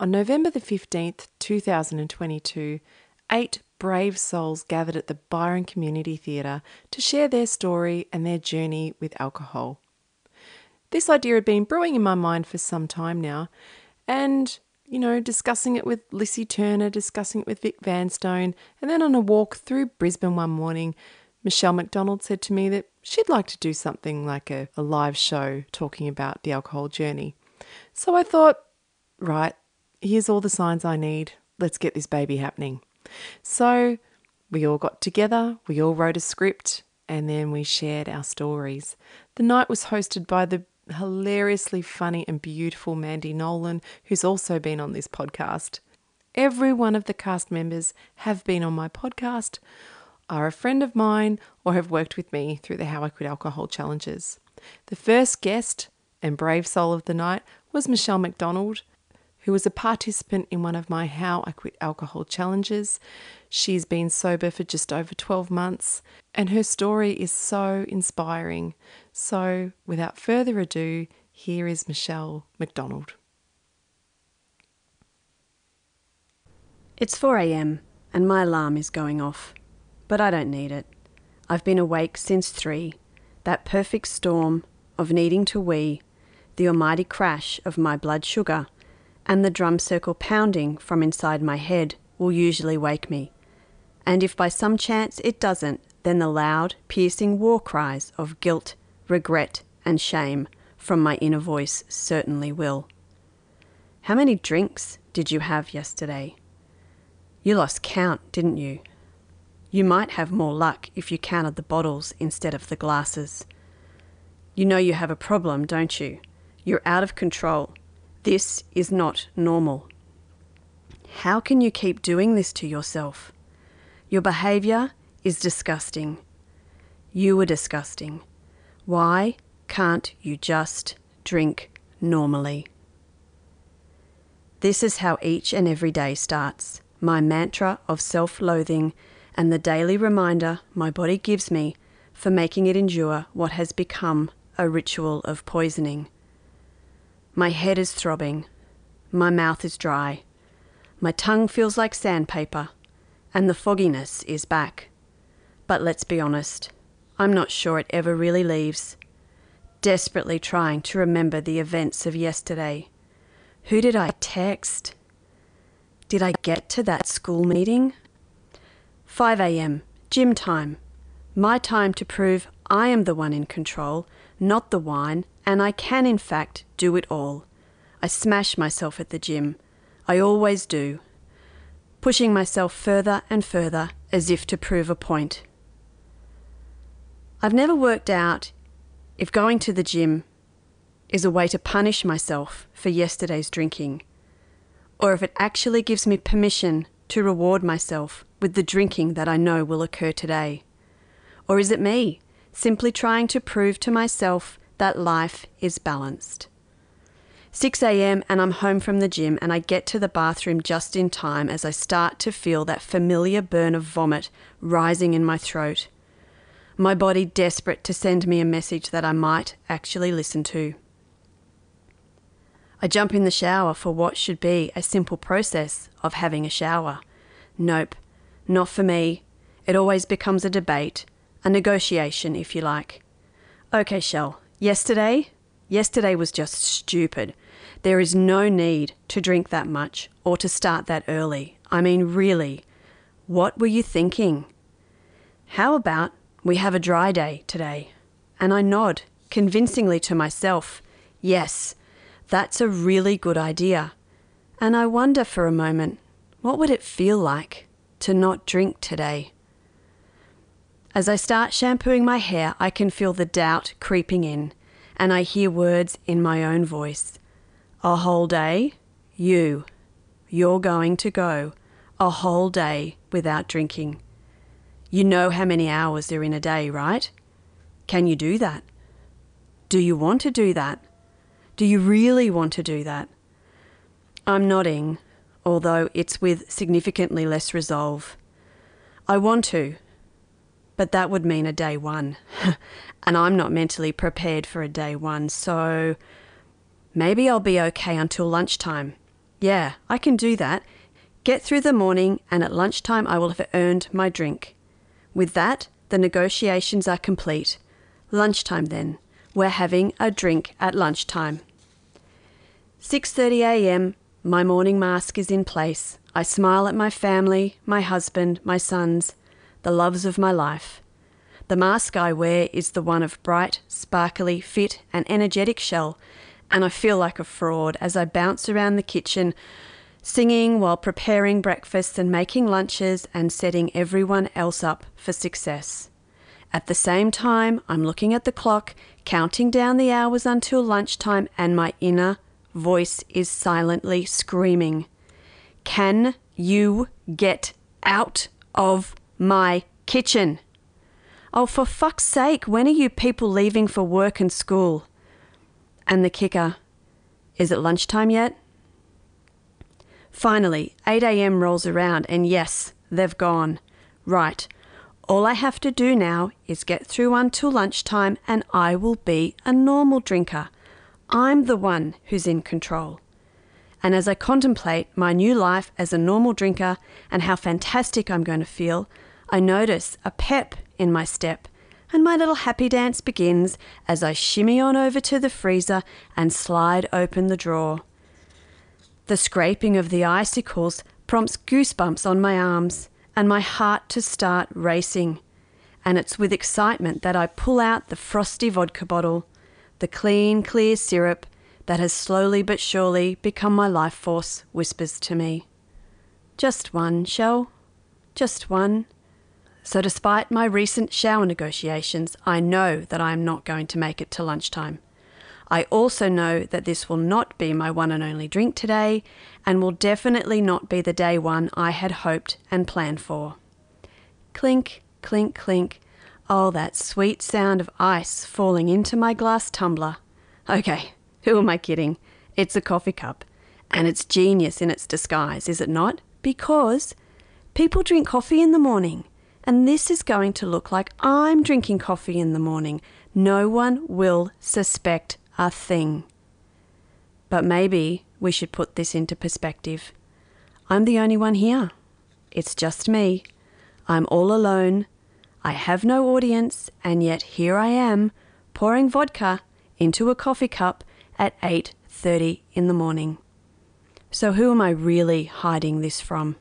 On November the 15th, 2022, eight brave souls gathered at the Byron Community Theatre to share their story and their journey with alcohol. This idea had been brewing in my mind for some time now, and you know, discussing it with Lissy Turner, discussing it with Vic Vanstone, and then on a walk through Brisbane one morning, Michelle McDonald said to me that she'd like to do something like a, a live show talking about the alcohol journey. So I thought, right, here's all the signs I need. Let's get this baby happening. So we all got together, we all wrote a script, and then we shared our stories. The night was hosted by the hilariously funny and beautiful Mandy Nolan, who's also been on this podcast. Every one of the cast members have been on my podcast, are a friend of mine, or have worked with me through the How I Quit Alcohol challenges. The first guest and brave soul of the night was Michelle McDonald, who was a participant in one of my How I Quit Alcohol challenges. She's been sober for just over 12 months, and her story is so inspiring. So, without further ado, here is Michelle McDonald. It's 4 a.m. and my alarm is going off, but I don't need it. I've been awake since 3, that perfect storm of needing to wee, the almighty crash of my blood sugar and the drum circle pounding from inside my head will usually wake me. And if by some chance it doesn't, then the loud, piercing war cries of guilt, regret, and shame from my inner voice certainly will. How many drinks did you have yesterday? You lost count, didn't you? You might have more luck if you counted the bottles instead of the glasses. You know you have a problem, don't you? You're out of control this is not normal. How can you keep doing this to yourself? Your behaviour is disgusting. You are disgusting. Why can't you just drink normally? This is how each and every day starts my mantra of self loathing and the daily reminder my body gives me for making it endure what has become a ritual of poisoning. My head is throbbing. My mouth is dry. My tongue feels like sandpaper. And the fogginess is back. But let's be honest, I'm not sure it ever really leaves. Desperately trying to remember the events of yesterday. Who did I text? Did I get to that school meeting? 5 a.m., gym time. My time to prove I am the one in control, not the wine, and I can, in fact, do it all. I smash myself at the gym. I always do. Pushing myself further and further as if to prove a point. I've never worked out if going to the gym is a way to punish myself for yesterday's drinking, or if it actually gives me permission to reward myself with the drinking that I know will occur today. Or is it me simply trying to prove to myself that life is balanced? 6 a.m., and I'm home from the gym, and I get to the bathroom just in time as I start to feel that familiar burn of vomit rising in my throat. My body desperate to send me a message that I might actually listen to. I jump in the shower for what should be a simple process of having a shower. Nope, not for me. It always becomes a debate, a negotiation, if you like. Okay, Shell, yesterday? Yesterday was just stupid. There is no need to drink that much or to start that early. I mean, really, what were you thinking? How about we have a dry day today? And I nod convincingly to myself, yes, that's a really good idea. And I wonder for a moment, what would it feel like to not drink today? As I start shampooing my hair, I can feel the doubt creeping in, and I hear words in my own voice. A whole day? You. You're going to go a whole day without drinking. You know how many hours there are in a day, right? Can you do that? Do you want to do that? Do you really want to do that? I'm nodding, although it's with significantly less resolve. I want to, but that would mean a day one, and I'm not mentally prepared for a day one, so maybe I'll be okay until lunchtime. Yeah, I can do that. Get through the morning, and at lunchtime I will have earned my drink. With that, the negotiations are complete. Lunchtime then. We're having a drink at lunchtime. 6:30 a.m. My morning mask is in place. I smile at my family, my husband, my sons, the loves of my life. The mask I wear is the one of bright, sparkly, fit, and energetic Shell, and I feel like a fraud as I bounce around the kitchen, singing while preparing breakfasts and making lunches and setting everyone else up for success. At the same time, I'm looking at the clock, counting down the hours until lunchtime, and my inner voice is silently screaming, Can you get out of my kitchen? Oh, for fuck's sake, when are you people leaving for work and school? And the kicker, is it lunchtime yet? Finally, 8 a.m. rolls around, and yes, they've gone. Right, all I have to do now is get through until lunchtime, and I will be a normal drinker. I'm the one who's in control. And as I contemplate my new life as a normal drinker and how fantastic I'm going to feel, I notice a pep in my step, and my little happy dance begins as I shimmy on over to the freezer and slide open the drawer. The scraping of the icicles prompts goosebumps on my arms and my heart to start racing. And it's with excitement that I pull out the frosty vodka bottle the clean, clear syrup that has slowly but surely become my life force whispers to me. Just one, Shell. Just one. So, despite my recent shower negotiations, I know that I am not going to make it to lunchtime. I also know that this will not be my one and only drink today, and will definitely not be the day one I had hoped and planned for. Clink, clink, clink. Oh, that sweet sound of ice falling into my glass tumbler. Okay, who am I kidding? It's a coffee cup. And it's genius in its disguise, is it not? Because people drink coffee in the morning. And this is going to look like I'm drinking coffee in the morning. No one will suspect a thing. But maybe we should put this into perspective. I'm the only one here. It's just me. I'm all alone I have no audience, and yet here I am, pouring vodka into a coffee cup at 8:30 in the morning. So who am I really hiding this from?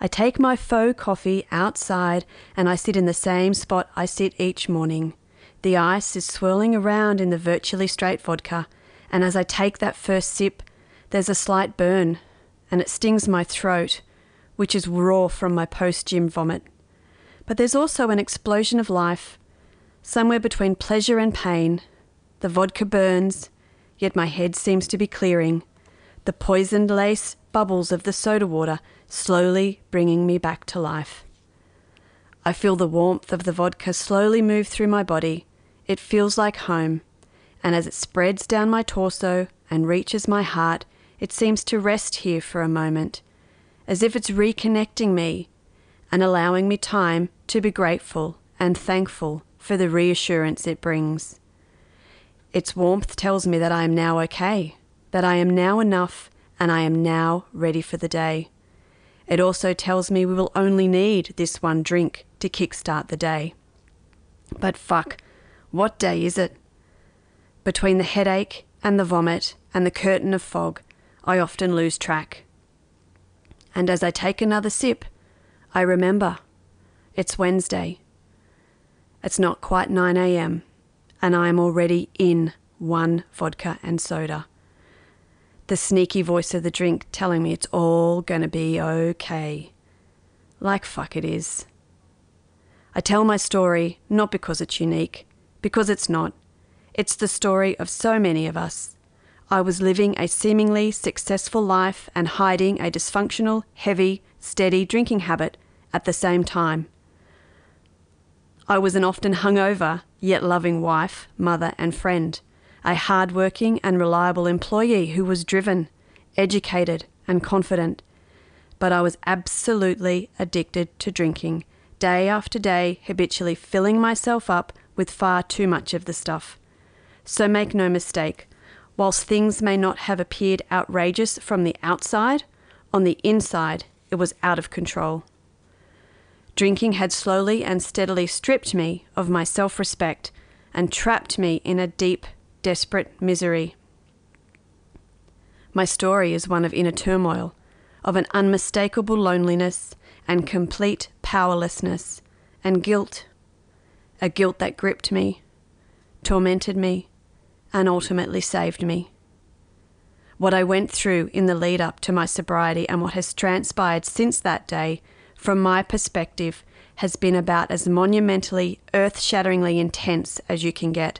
I take my faux coffee outside and I sit in the same spot I sit each morning. The ice is swirling around in the virtually straight vodka, And as I take that first sip, there's a slight burn, and it stings my throat, which is raw from my post gym vomit. But there's also an explosion of life, somewhere between pleasure and pain. The vodka burns, yet my head seems to be clearing. The poisoned lace bubbles of the soda water slowly bringing me back to life. I feel the warmth of the vodka slowly move through my body. It feels like home, and as it spreads down my torso and reaches my heart, it seems to rest here for a moment, as if it's reconnecting me and allowing me time to be grateful and thankful for the reassurance it brings. Its warmth tells me that I am now okay, that I am now enough, and I am now ready for the day. It also tells me we will only need this one drink to kickstart the day. But fuck, what day is it? Between the headache and the vomit and the curtain of fog, I often lose track. And as I take another sip, I remember it's Wednesday. It's not quite 9 a.m., and I am already in one vodka and soda. The sneaky voice of the drink telling me it's all gonna be okay. Like fuck it is. I tell my story not because it's unique, because it's not. It's the story of so many of us. I was living a seemingly successful life and hiding a dysfunctional, heavy, steady drinking habit at the same time. I was an often hungover, yet loving wife, mother, and friend, a hard-working and reliable employee who was driven, educated, and confident. But I was absolutely addicted to drinking, day after day, habitually filling myself up with far too much of the stuff. So make no mistake, whilst things may not have appeared outrageous from the outside, on the inside it was out of control. Drinking had slowly and steadily stripped me of my self respect and trapped me in a deep, desperate misery. My story is one of inner turmoil, of an unmistakable loneliness and complete powerlessness and guilt. A guilt that gripped me, tormented me, and ultimately saved me. What I went through in the lead up to my sobriety and what has transpired since that day from my perspective, has been about as monumentally, earth shatteringly intense as you can get,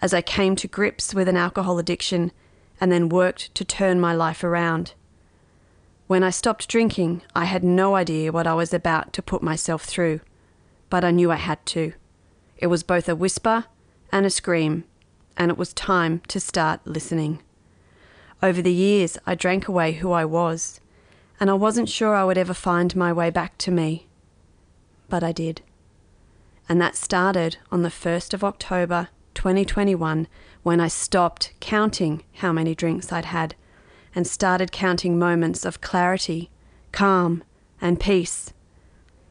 as I came to grips with an alcohol addiction and then worked to turn my life around. When I stopped drinking, I had no idea what I was about to put myself through, but I knew I had to. It was both a whisper and a scream, and it was time to start listening. Over the years, I drank away who I was and I wasn't sure I would ever find my way back to me. But I did. And that started on the 1st of October 2021 when I stopped counting how many drinks I'd had and started counting moments of clarity, calm, and peace.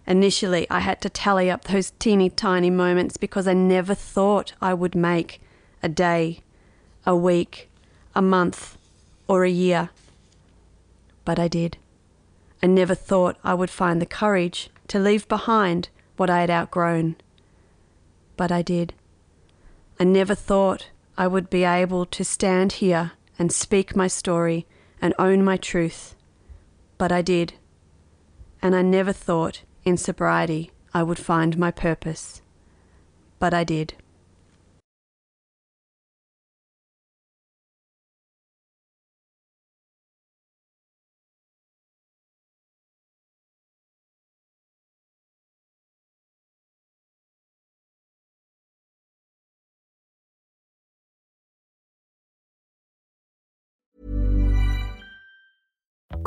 Initially, I had to tally up those teeny tiny moments because I never thought I would make a day, a week, a month, or a year. But I did. I never thought I would find the courage to leave behind what I had outgrown. But I did. I never thought I would be able to stand here and speak my story and own my truth. But I did. And I never thought in sobriety I would find my purpose. But I did.